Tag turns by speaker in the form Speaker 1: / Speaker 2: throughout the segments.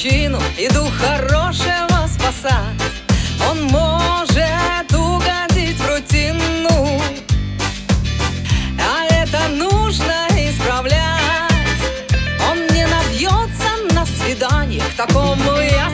Speaker 1: Мужчину, иду хорошего спасать. Он может угодить в рутину, а это нужно исправлять. Он не набьется на свидание, к такому я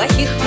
Speaker 1: плохих